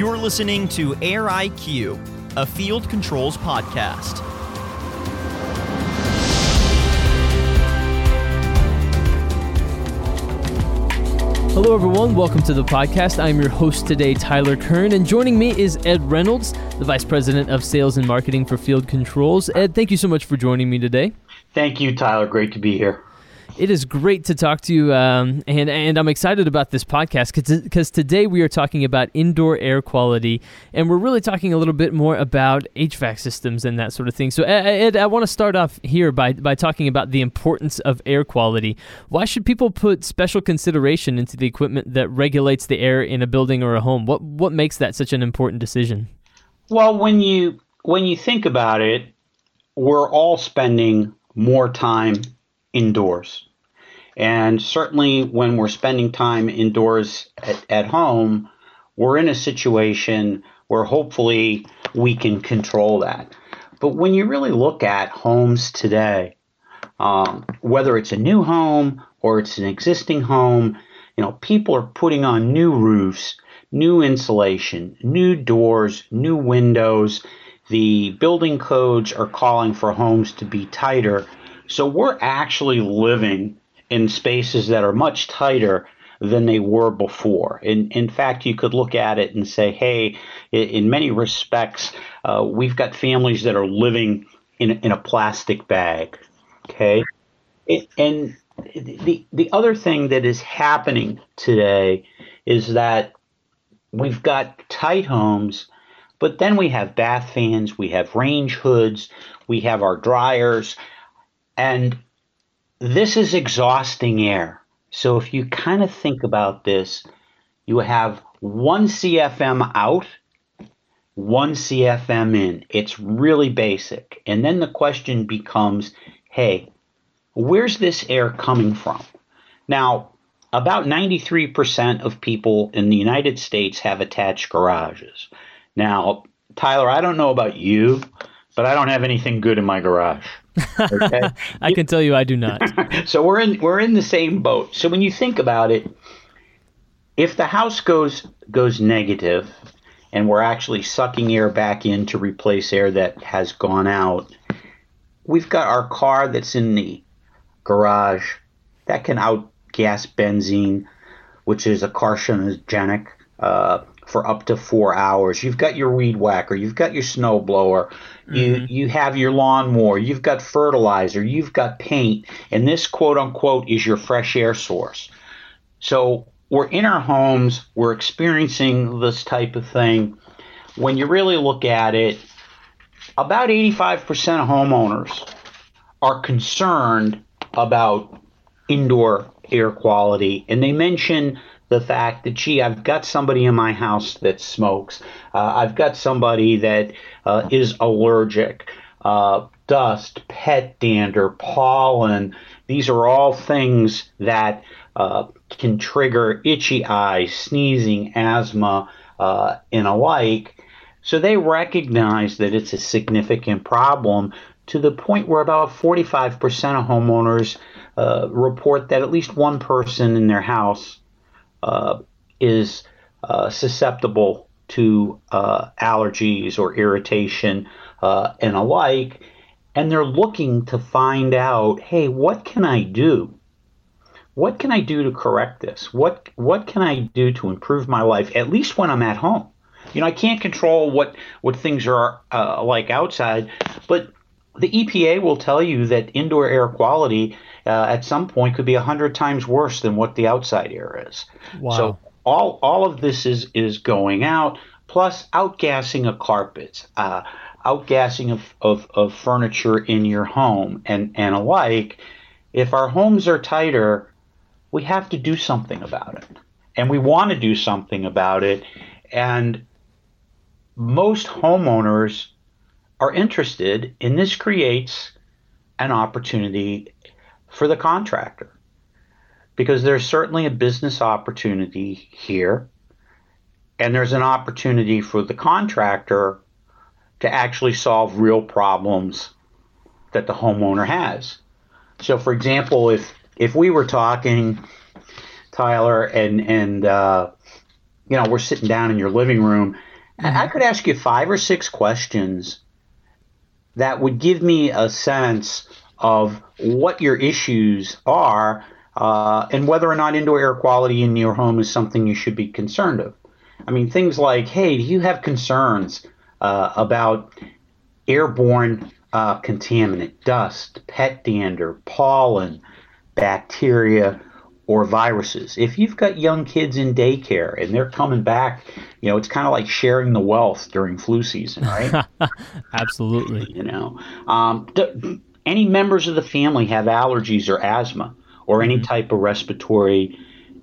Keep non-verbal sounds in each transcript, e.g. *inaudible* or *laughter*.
You're listening to Air IQ, a field controls podcast. Hello, everyone. Welcome to the podcast. I'm your host today, Tyler Kern, and joining me is Ed Reynolds, the Vice President of Sales and Marketing for Field Controls. Ed, thank you so much for joining me today. Thank you, Tyler. Great to be here. It is great to talk to you, um, and and I'm excited about this podcast because today we are talking about indoor air quality, and we're really talking a little bit more about HVAC systems and that sort of thing. So, Ed, I want to start off here by by talking about the importance of air quality. Why should people put special consideration into the equipment that regulates the air in a building or a home? What what makes that such an important decision? Well, when you when you think about it, we're all spending more time indoors. And certainly when we're spending time indoors at, at home, we're in a situation where hopefully we can control that. But when you really look at homes today, um, whether it's a new home or it's an existing home, you know, people are putting on new roofs, new insulation, new doors, new windows. The building codes are calling for homes to be tighter. So we're actually living in spaces that are much tighter than they were before. In, in fact, you could look at it and say, hey, in many respects, uh, we've got families that are living in, in a plastic bag. Okay. And the, the other thing that is happening today is that we've got tight homes, but then we have bath fans, we have range hoods, we have our dryers. And this is exhausting air. So if you kind of think about this, you have one CFM out, one CFM in. It's really basic. And then the question becomes hey, where's this air coming from? Now, about 93% of people in the United States have attached garages. Now, Tyler, I don't know about you, but I don't have anything good in my garage. Okay? *laughs* I can tell you I do not. *laughs* so we're in we're in the same boat. So when you think about it, if the house goes goes negative and we're actually sucking air back in to replace air that has gone out, we've got our car that's in the garage that can outgas benzene, which is a carcinogenic. Uh, for up to four hours. You've got your weed whacker, you've got your snow blower, you mm-hmm. you have your lawnmower, you've got fertilizer, you've got paint, and this quote unquote is your fresh air source. So we're in our homes, we're experiencing this type of thing. When you really look at it, about 85% of homeowners are concerned about indoor air quality, and they mention the fact that, gee, I've got somebody in my house that smokes. Uh, I've got somebody that uh, is allergic. Uh, dust, pet dander, pollen, these are all things that uh, can trigger itchy eyes, sneezing, asthma, uh, and alike. So they recognize that it's a significant problem to the point where about 45% of homeowners uh, report that at least one person in their house is uh, susceptible to uh, allergies or irritation uh, and alike, and they're looking to find out, hey, what can I do? What can I do to correct this? What what can I do to improve my life? At least when I'm at home. You know, I can't control what what things are uh, like outside, but the EPA will tell you that indoor air quality uh, at some point could be a hundred times worse than what the outside air is. Wow. So all all of this is is going out, plus outgassing of carpets, uh, outgassing of, of, of furniture in your home, and and alike. If our homes are tighter, we have to do something about it, and we want to do something about it, and most homeowners are interested, and this creates an opportunity for the contractor because there's certainly a business opportunity here and there's an opportunity for the contractor to actually solve real problems that the homeowner has. So, for example, if if we were talking, Tyler, and and uh, you know we're sitting down in your living room mm-hmm. I could ask you five or six questions that would give me a sense of what your issues are uh, and whether or not indoor air quality in your home is something you should be concerned of. I mean, things like, hey, do you have concerns uh, about airborne uh, contaminant, dust, pet dander, pollen, bacteria, or viruses. If you've got young kids in daycare and they're coming back, you know, it's kind of like sharing the wealth during flu season, right? *laughs* Absolutely. You know, um, do, any members of the family have allergies or asthma or any mm-hmm. type of respiratory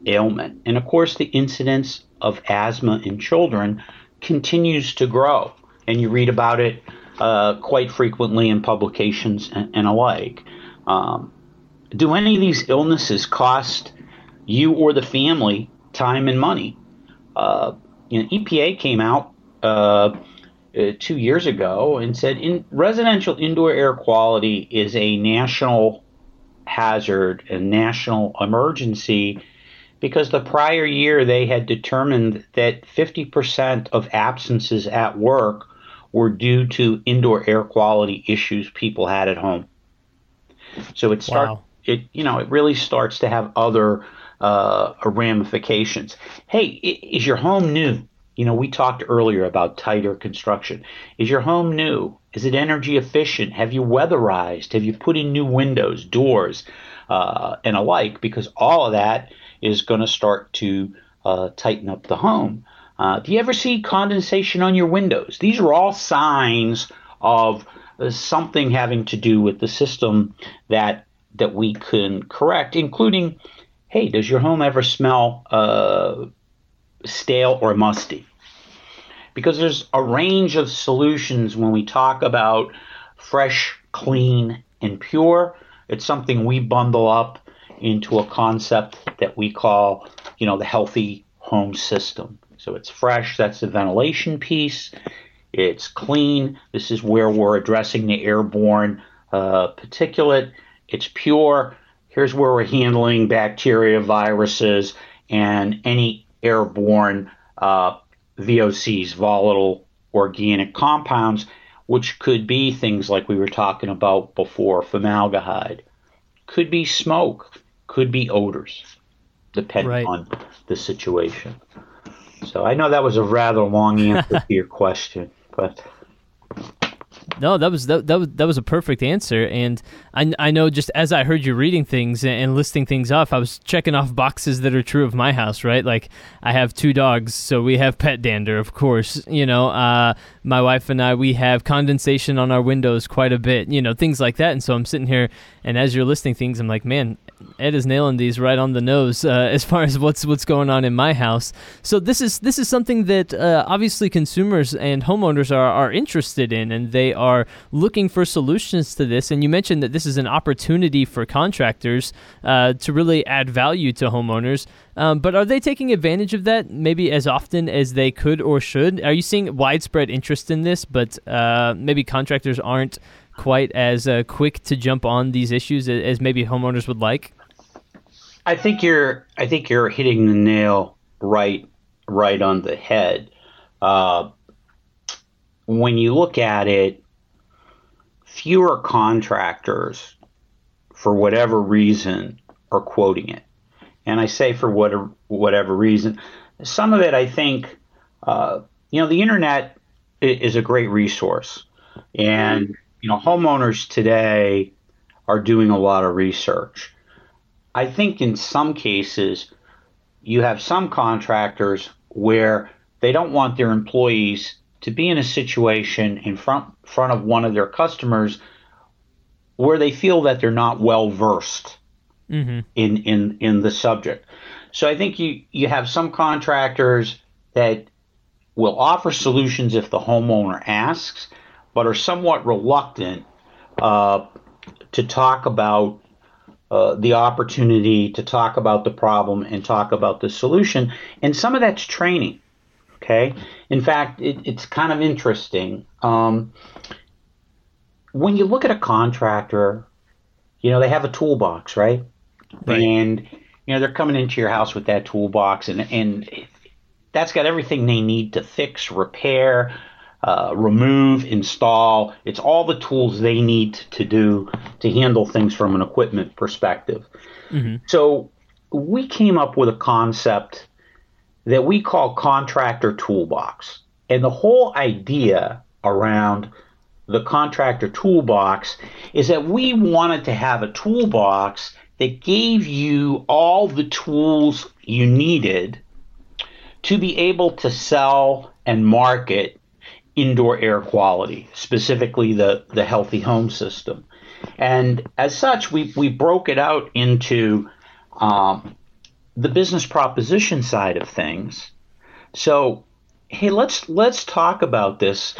ailment. And of course, the incidence of asthma in children continues to grow. And you read about it uh, quite frequently in publications and, and alike. Um, do any of these illnesses cost you or the family time and money? Uh, you know, EPA came out uh, uh, two years ago and said in residential indoor air quality is a national hazard, a national emergency, because the prior year they had determined that 50% of absences at work were due to indoor air quality issues people had at home. So it starts. Wow. It you know it really starts to have other uh, ramifications. Hey, is your home new? You know, we talked earlier about tighter construction. Is your home new? Is it energy efficient? Have you weatherized? Have you put in new windows, doors, uh, and alike? Because all of that is going to start to uh, tighten up the home. Uh, do you ever see condensation on your windows? These are all signs of uh, something having to do with the system that that we can correct, including, hey, does your home ever smell uh, stale or musty? Because there's a range of solutions when we talk about fresh, clean, and pure. It's something we bundle up into a concept that we call, you know, the healthy home system. So it's fresh, that's the ventilation piece. It's clean, this is where we're addressing the airborne uh, particulate. It's pure, here's where we're handling bacteria, viruses, and any airborne uh, VOCs, volatile organic compounds, which could be things like we were talking about before formaldehyde, could be smoke, could be odors, depending right. on the situation. So I know that was a rather long answer *laughs* to your question, but no, that was that, that was that was a perfect answer, and I, I know just as I heard you reading things and listing things off, I was checking off boxes that are true of my house, right? Like I have two dogs, so we have pet dander, of course. You know, uh, my wife and I we have condensation on our windows quite a bit, you know, things like that. And so I'm sitting here, and as you're listing things, I'm like, man, Ed is nailing these right on the nose uh, *laughs* as far as what's what's going on in my house. So this is this is something that uh, obviously consumers and homeowners are, are interested in, and they are looking for solutions to this. And you mentioned that this is an opportunity for contractors uh, to really add value to homeowners. Um, but are they taking advantage of that maybe as often as they could or should? Are you seeing widespread interest in this, but uh, maybe contractors aren't quite as uh, quick to jump on these issues as maybe homeowners would like? I think you're I think you're hitting the nail right right on the head. Uh, when you look at it, fewer contractors, for whatever reason, are quoting it. And I say for whatever whatever reason, some of it I think, uh, you know, the internet is a great resource, and you know, homeowners today are doing a lot of research. I think in some cases, you have some contractors where they don't want their employees to be in a situation in front front of one of their customers where they feel that they're not well versed mm-hmm. in, in in the subject. So I think you you have some contractors that will offer solutions if the homeowner asks, but are somewhat reluctant uh, to talk about uh, the opportunity to talk about the problem and talk about the solution. And some of that's training. Okay. In fact, it, it's kind of interesting. Um, when you look at a contractor, you know, they have a toolbox, right? right? And, you know, they're coming into your house with that toolbox and, and that's got everything they need to fix, repair, uh, remove, install. It's all the tools they need to do to handle things from an equipment perspective. Mm-hmm. So we came up with a concept that we call contractor toolbox. And the whole idea around the contractor toolbox is that we wanted to have a toolbox that gave you all the tools you needed to be able to sell and market indoor air quality, specifically the, the healthy home system. And as such, we, we broke it out into um, the business proposition side of things. So, hey, let's let's talk about this.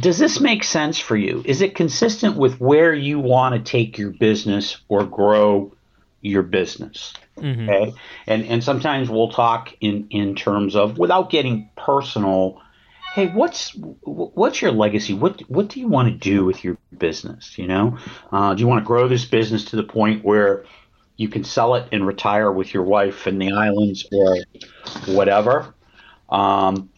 Does this make sense for you? Is it consistent with where you want to take your business or grow your business? Mm-hmm. Okay, and and sometimes we'll talk in in terms of without getting personal. Hey, what's what's your legacy? What what do you want to do with your business? You know, uh, do you want to grow this business to the point where you can sell it and retire with your wife in the islands or whatever. Um,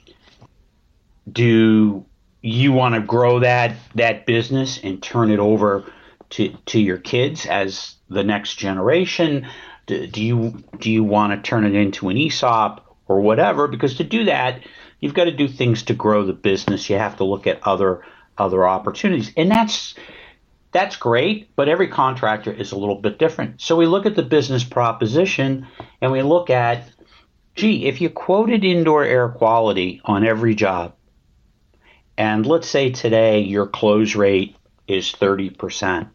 do you want to grow that that business and turn it over to to your kids as the next generation? Do, do you do you want to turn it into an ESOP or whatever? Because to do that, you've got to do things to grow the business. You have to look at other other opportunities, and that's that's great, but every contractor is a little bit different. So we look at the business proposition and we look at, gee, if you quoted indoor air quality on every job, and let's say today your close rate is 30%,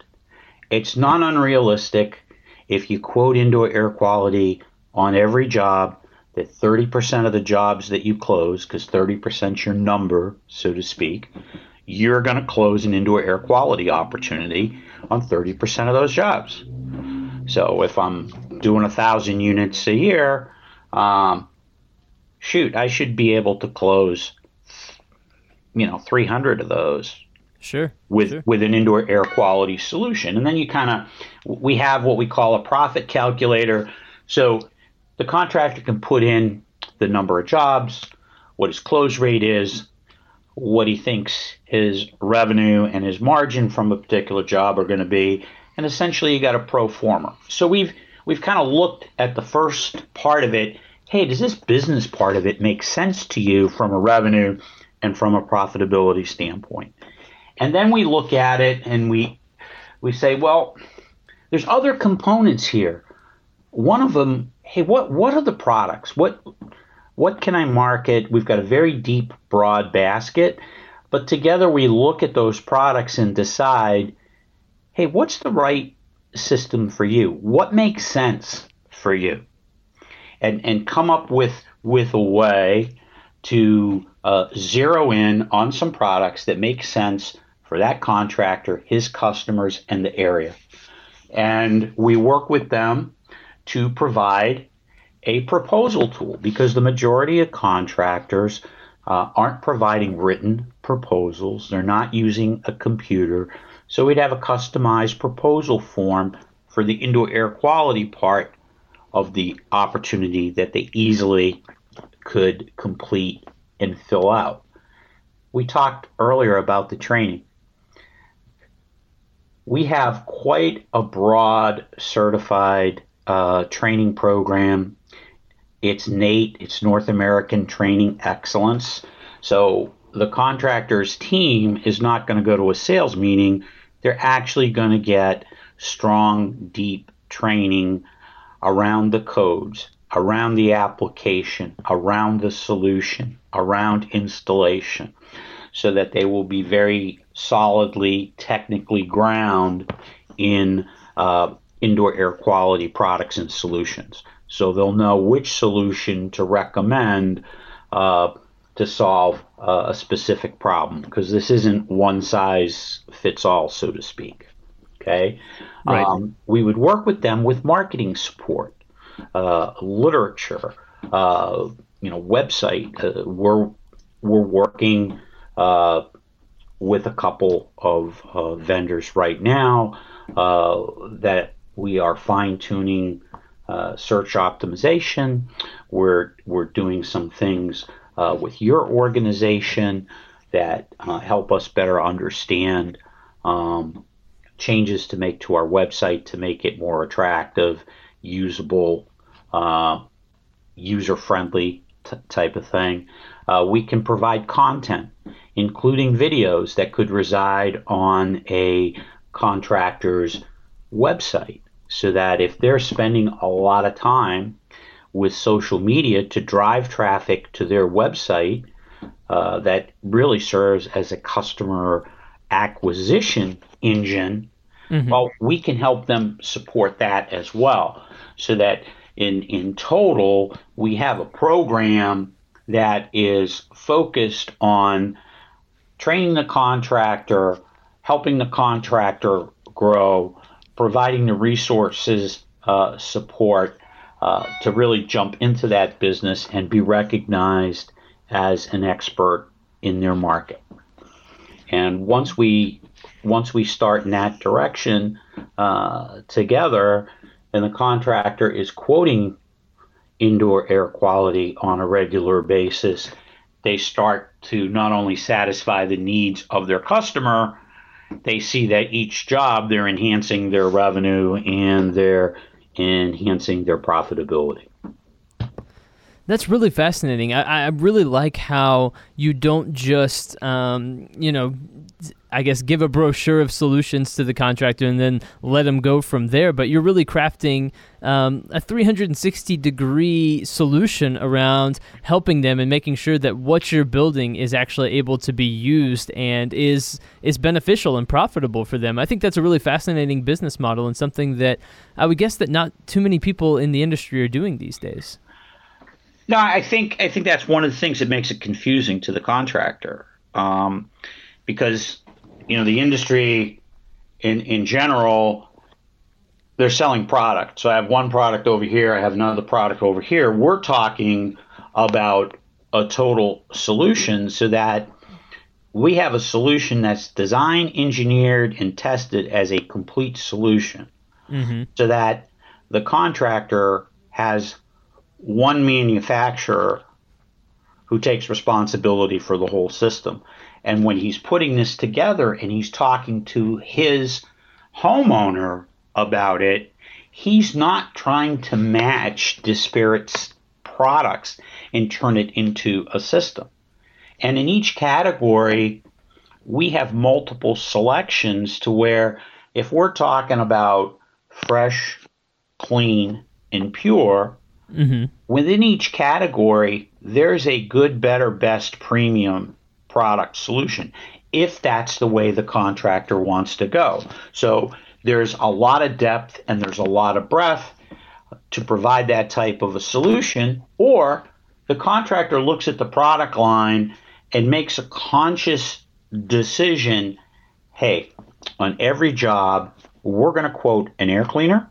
it's not unrealistic if you quote indoor air quality on every job that 30% of the jobs that you close, because 30% is your number, so to speak, you're going to close an indoor air quality opportunity on 30% of those jobs. So if I'm doing a thousand units a year, um, shoot, I should be able to close, you know, 300 of those. Sure. With sure. with an indoor air quality solution, and then you kind of we have what we call a profit calculator. So the contractor can put in the number of jobs, what his close rate is, what he thinks his revenue and his margin from a particular job are going to be, and essentially you got a pro forma. So we've we've kind of looked at the first part of it. Hey, does this business part of it make sense to you from a revenue and from a profitability standpoint? And then we look at it and we we say, well, there's other components here. One of them, hey, what what are the products? What what can I market? We've got a very deep, broad basket, but together we look at those products and decide, hey, what's the right system for you? What makes sense for you? And and come up with with a way to uh, zero in on some products that make sense for that contractor, his customers, and the area. And we work with them to provide a proposal tool because the majority of contractors uh, aren't providing written proposals. They're not using a computer. So we'd have a customized proposal form for the indoor air quality part of the opportunity that they easily could complete and fill out. We talked earlier about the training. We have quite a broad certified uh, training program it's NATE, it's North American Training Excellence. So the contractor's team is not going to go to a sales meeting. They're actually going to get strong, deep training around the codes, around the application, around the solution, around installation, so that they will be very solidly technically ground in uh, indoor air quality products and solutions so they'll know which solution to recommend uh, to solve uh, a specific problem because this isn't one size fits all, so to speak. Okay, right. Um, we would work with them with marketing support, uh, literature, uh, you know, website. Uh, we're we're working uh, with a couple of vendors right now that we are fine tuning uh, search optimization. We're we're doing some things uh, with your organization that uh, help us better understand um, changes to make to our website to make it more attractive, usable, uh, user friendly t- type of thing. Uh, we can provide content, including videos that could reside on a contractor's website, so that if they're spending a lot of time with social media to drive traffic to their website, uh, that really serves as a customer acquisition engine. Mm-hmm. Well, we can help them support that as well, so that in in total we have a program that is focused on training the contractor, helping the contractor grow, providing the resources uh, support uh, to really jump into that business and be recognized as an expert in their market. And once we once we start in that direction uh, together, and the contractor is quoting indoor air quality on a regular basis, they start to not only satisfy the needs of their customer, they see that each job they're enhancing their revenue and they're enhancing their profitability. That's really fascinating. I, I really like how you don't just, um, you know, I guess give a brochure of solutions to the contractor and then let them go from there. But you're really crafting um, a 360 degree solution around helping them and making sure that what you're building is actually able to be used and is is beneficial and profitable for them. I think that's a really fascinating business model and something that I would guess that not too many people in the industry are doing these days. No, I think I think that's one of the things that makes it confusing to the contractor, um, because you know the industry in in general they're selling product. So I have one product over here, I have another product over here. We're talking about a total solution so that we have a solution that's designed, engineered, and tested as a complete solution, mm-hmm. so that the contractor has one manufacturer who takes responsibility for the whole system. And when he's putting this together and he's talking to his homeowner about it, he's not trying to match disparate products and turn it into a system. And in each category, we have multiple selections to where if we're talking about fresh, clean, and pure, Mm-hmm. Within each category, there's a good, better, best premium product solution if that's the way the contractor wants to go. So there's a lot of depth and there's a lot of breadth to provide that type of a solution, or the contractor looks at the product line and makes a conscious decision hey, on every job, we're going to quote an air cleaner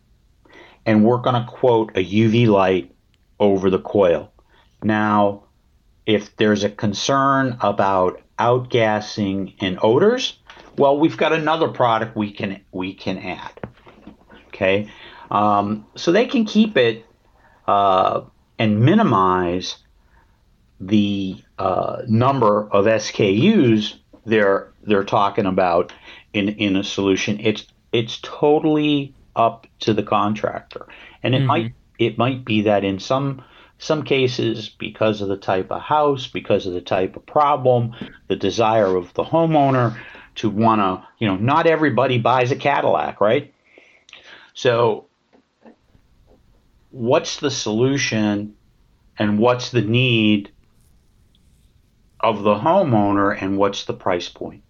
and we're going to quote a UV light over the coil. Now, if there's a concern about outgassing and odors, well, we've got another product we can we can add. Okay, um, so they can keep it uh, and minimize the uh, number of SKUs they're they're talking about in in a solution. It's it's totally up to the contractor, and it mm-hmm. might it might be that in some some cases because of the type of house because of the type of problem the desire of the homeowner to want to you know not everybody buys a cadillac right? So what's the solution and what's the need of the homeowner and what's the price point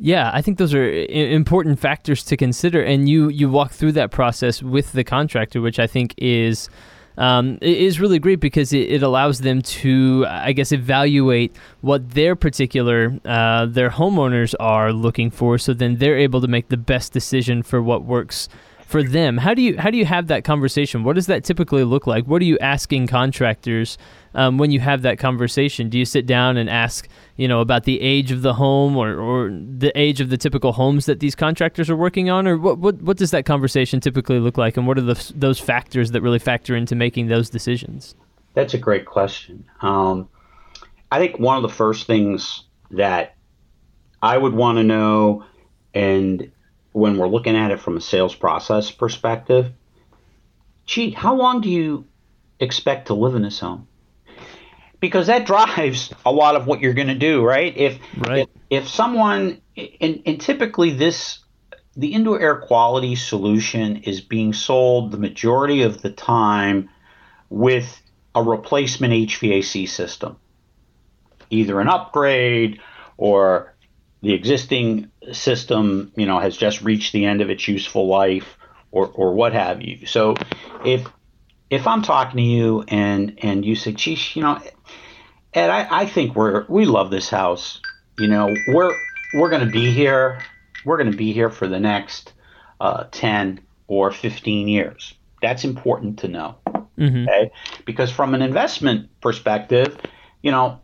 yeah, I think those are important factors to consider, and you you walk through that process with the contractor, which I think is um, is really great because it, it, allows them to, I guess, evaluate what their particular uh, their homeowners are looking for, so then they're able to make the best decision for what works for them. How do you how do you have that conversation? What does that typically look like? What are you asking contractors um, when you have that conversation? Do you sit down and ask, you know, about the age of the home or, or the age of the typical homes that these contractors are working on, or what what, what does that conversation typically look like, and what are the, those factors that really factor into making those decisions? That's a great question. Um, I think one of the first things that I would want to know, and when we're looking at it from a sales process perspective, gee, how long do you expect to live in this home? Because that drives a lot of what you're going to do, right? If, right. if if someone and, and typically this the indoor air quality solution is being sold the majority of the time with a replacement HVAC system, either an upgrade or the existing system, you know, has just reached the end of its useful life or, or what have you. So if if I'm talking to you and and you say, geez, you know, Ed, I, I think we're we love this house. You know, we're we're gonna be here. We're gonna be here for the next uh, ten or fifteen years. That's important to know. Mm-hmm. Okay, because from an investment perspective, you know,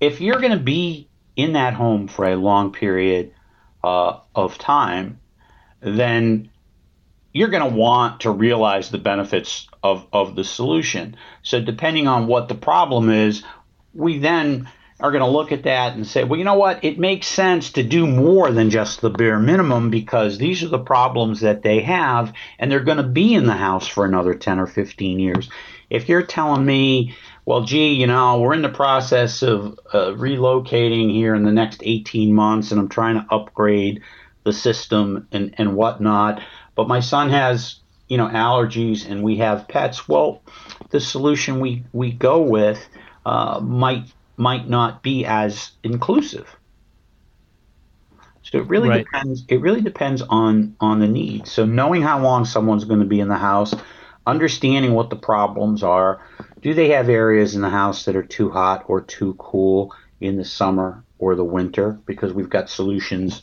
if you're going to be in that home for a long period uh, of time, then you're going to want to realize the benefits of, of the solution. So, depending on what the problem is, we then are going to look at that and say, well, you know what? It makes sense to do more than just the bare minimum because these are the problems that they have, and they're going to be in the house for another 10 or 15 years. If you're telling me, well, gee, you know, we're in the process of uh, relocating here in the next 18 months, and I'm trying to upgrade the system and, and whatnot, but my son has, you know, allergies and we have pets. Well, the solution we, we go with uh, might might not be as inclusive. So it really right. depends. It really depends on on the need. So knowing how long someone's going to be in the house, understanding what the problems are. Do they have areas in the house that are too hot or too cool in the summer or the winter? Because we've got solutions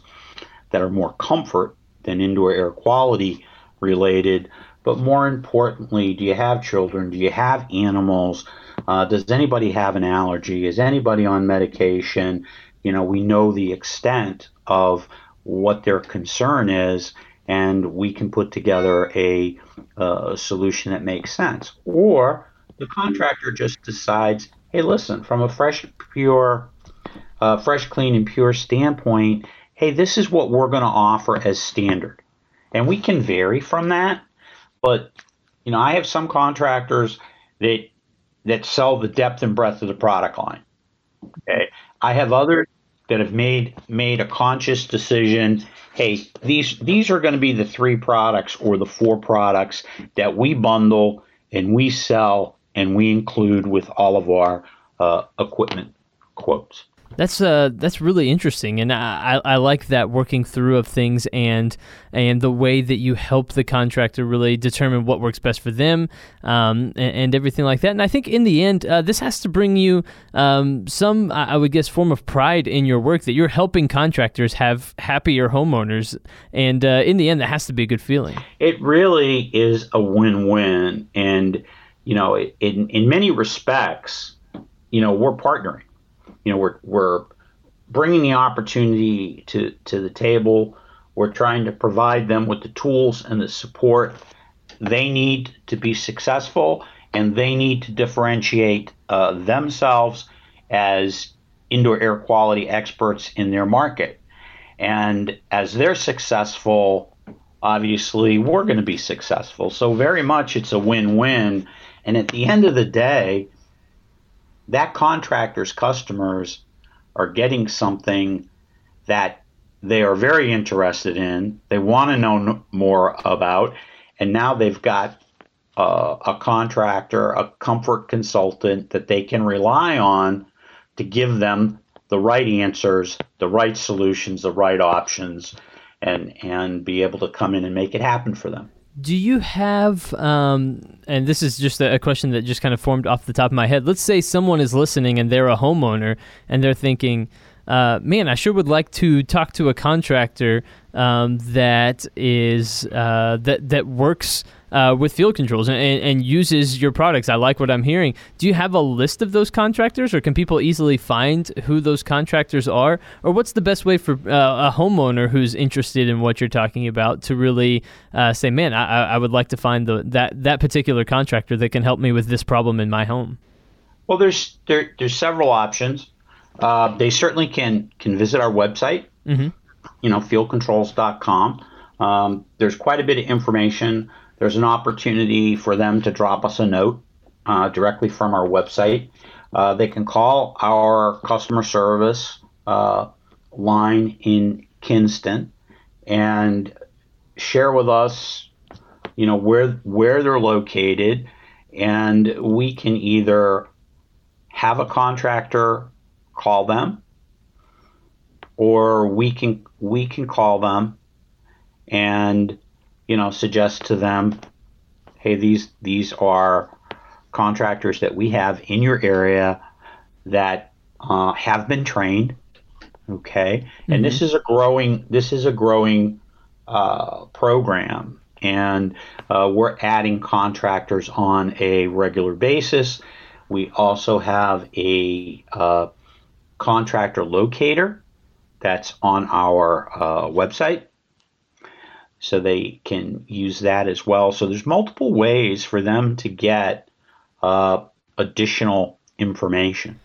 that are more comfort than indoor air quality related. But more importantly, do you have children? Do you have animals? Uh, does anybody have an allergy? Is anybody on medication? You know, we know the extent of what their concern is, and we can put together a, uh, solution that makes sense. Or the contractor just decides, hey, listen, from a fresh, pure, uh, fresh, clean, and pure standpoint, hey, this is what we're going to offer as standard. And we can vary from that. But, you know, I have some contractors that that sell the depth and breadth of the product line. Okay. I have others that have made made a conscious decision. Hey, these these are going to be the three products or the four products that we bundle and we sell and we include with all of our uh, equipment quotes. That's uh that's really interesting, and I, I like that working through of things and and the way that you help the contractor really determine what works best for them, um, and, and everything like that. And I think in the end, uh, this has to bring you um, some I would guess form of pride in your work that you're helping contractors have happier homeowners, and uh, in the end, that has to be a good feeling. It really is a win-win, and you know, in in many respects, you know, we're partnering you know, we're we're bringing the opportunity to to the table. We're trying to provide them with the tools and the support they need to be successful, and they need to differentiate uh, themselves as indoor air quality experts in their market. And as they're successful, obviously we're going to be successful. So very much it's a win-win. And at the end of the day, that contractor's customers are getting something that they are very interested in, they want to know more about, and now they've got uh, a contractor, a comfort consultant that they can rely on to give them the right answers, the right solutions, the right options, and and be able to come in and make it happen for them. Do you have, um, and this is just a, question that just kind of formed off the top of my head. Let's say someone is listening and they're a homeowner and they're thinking, uh, man, I sure would like to talk to a contractor um, that is uh, that that works uh, with field controls and, and, uses your products. I like what I'm hearing. Do you have a list of those contractors, or can people easily find who those contractors are? Or what's the best way for uh, a homeowner who's interested in what you're talking about to really uh, say, "Man, I, I would like to find the, that that particular contractor that can help me with this problem in my home"? Well, there's there, there's several options. Uh, they certainly can can visit our website. Mm-hmm. You know, fieldcontrols.com. Um, there's quite a bit of information there's an opportunity for them to drop us a note uh, directly from our website. Uh, they can call our customer service uh, line in Kinston and share with us, you know, where where they're located, and we can either have a contractor call them, or we can we can call them and you know, suggest to them, hey, these these are contractors that we have in your area that uh, have been trained. Okay, mm-hmm. and this mm-hmm. is a growing this is a growing uh, program, and uh, we're adding contractors on a regular basis. We also have a uh, contractor locator that's on our uh, website so they can use that as well. So there's multiple ways for them to get uh, additional information.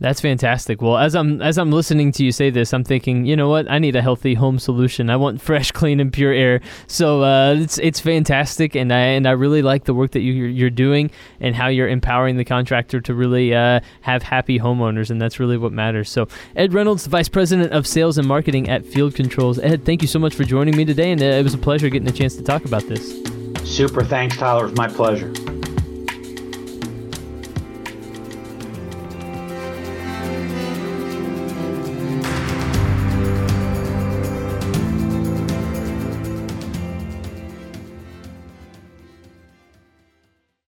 That's fantastic. Well, as I'm as I'm listening to you say this, I'm thinking, you know what? I need a healthy home solution. I want *laughs* fresh, clean, and pure air. So uh, it's it's fantastic, and I and I really like the work that you you're doing and how you're empowering the contractor to really uh, have happy homeowners, and that's really what matters. So Ed Reynolds, Vice President of Sales and Marketing at Field Controls. Ed, thank you so much for joining me today, and uh, it was a pleasure getting a chance to talk about this. Super. Thanks, Tyler. It was my pleasure.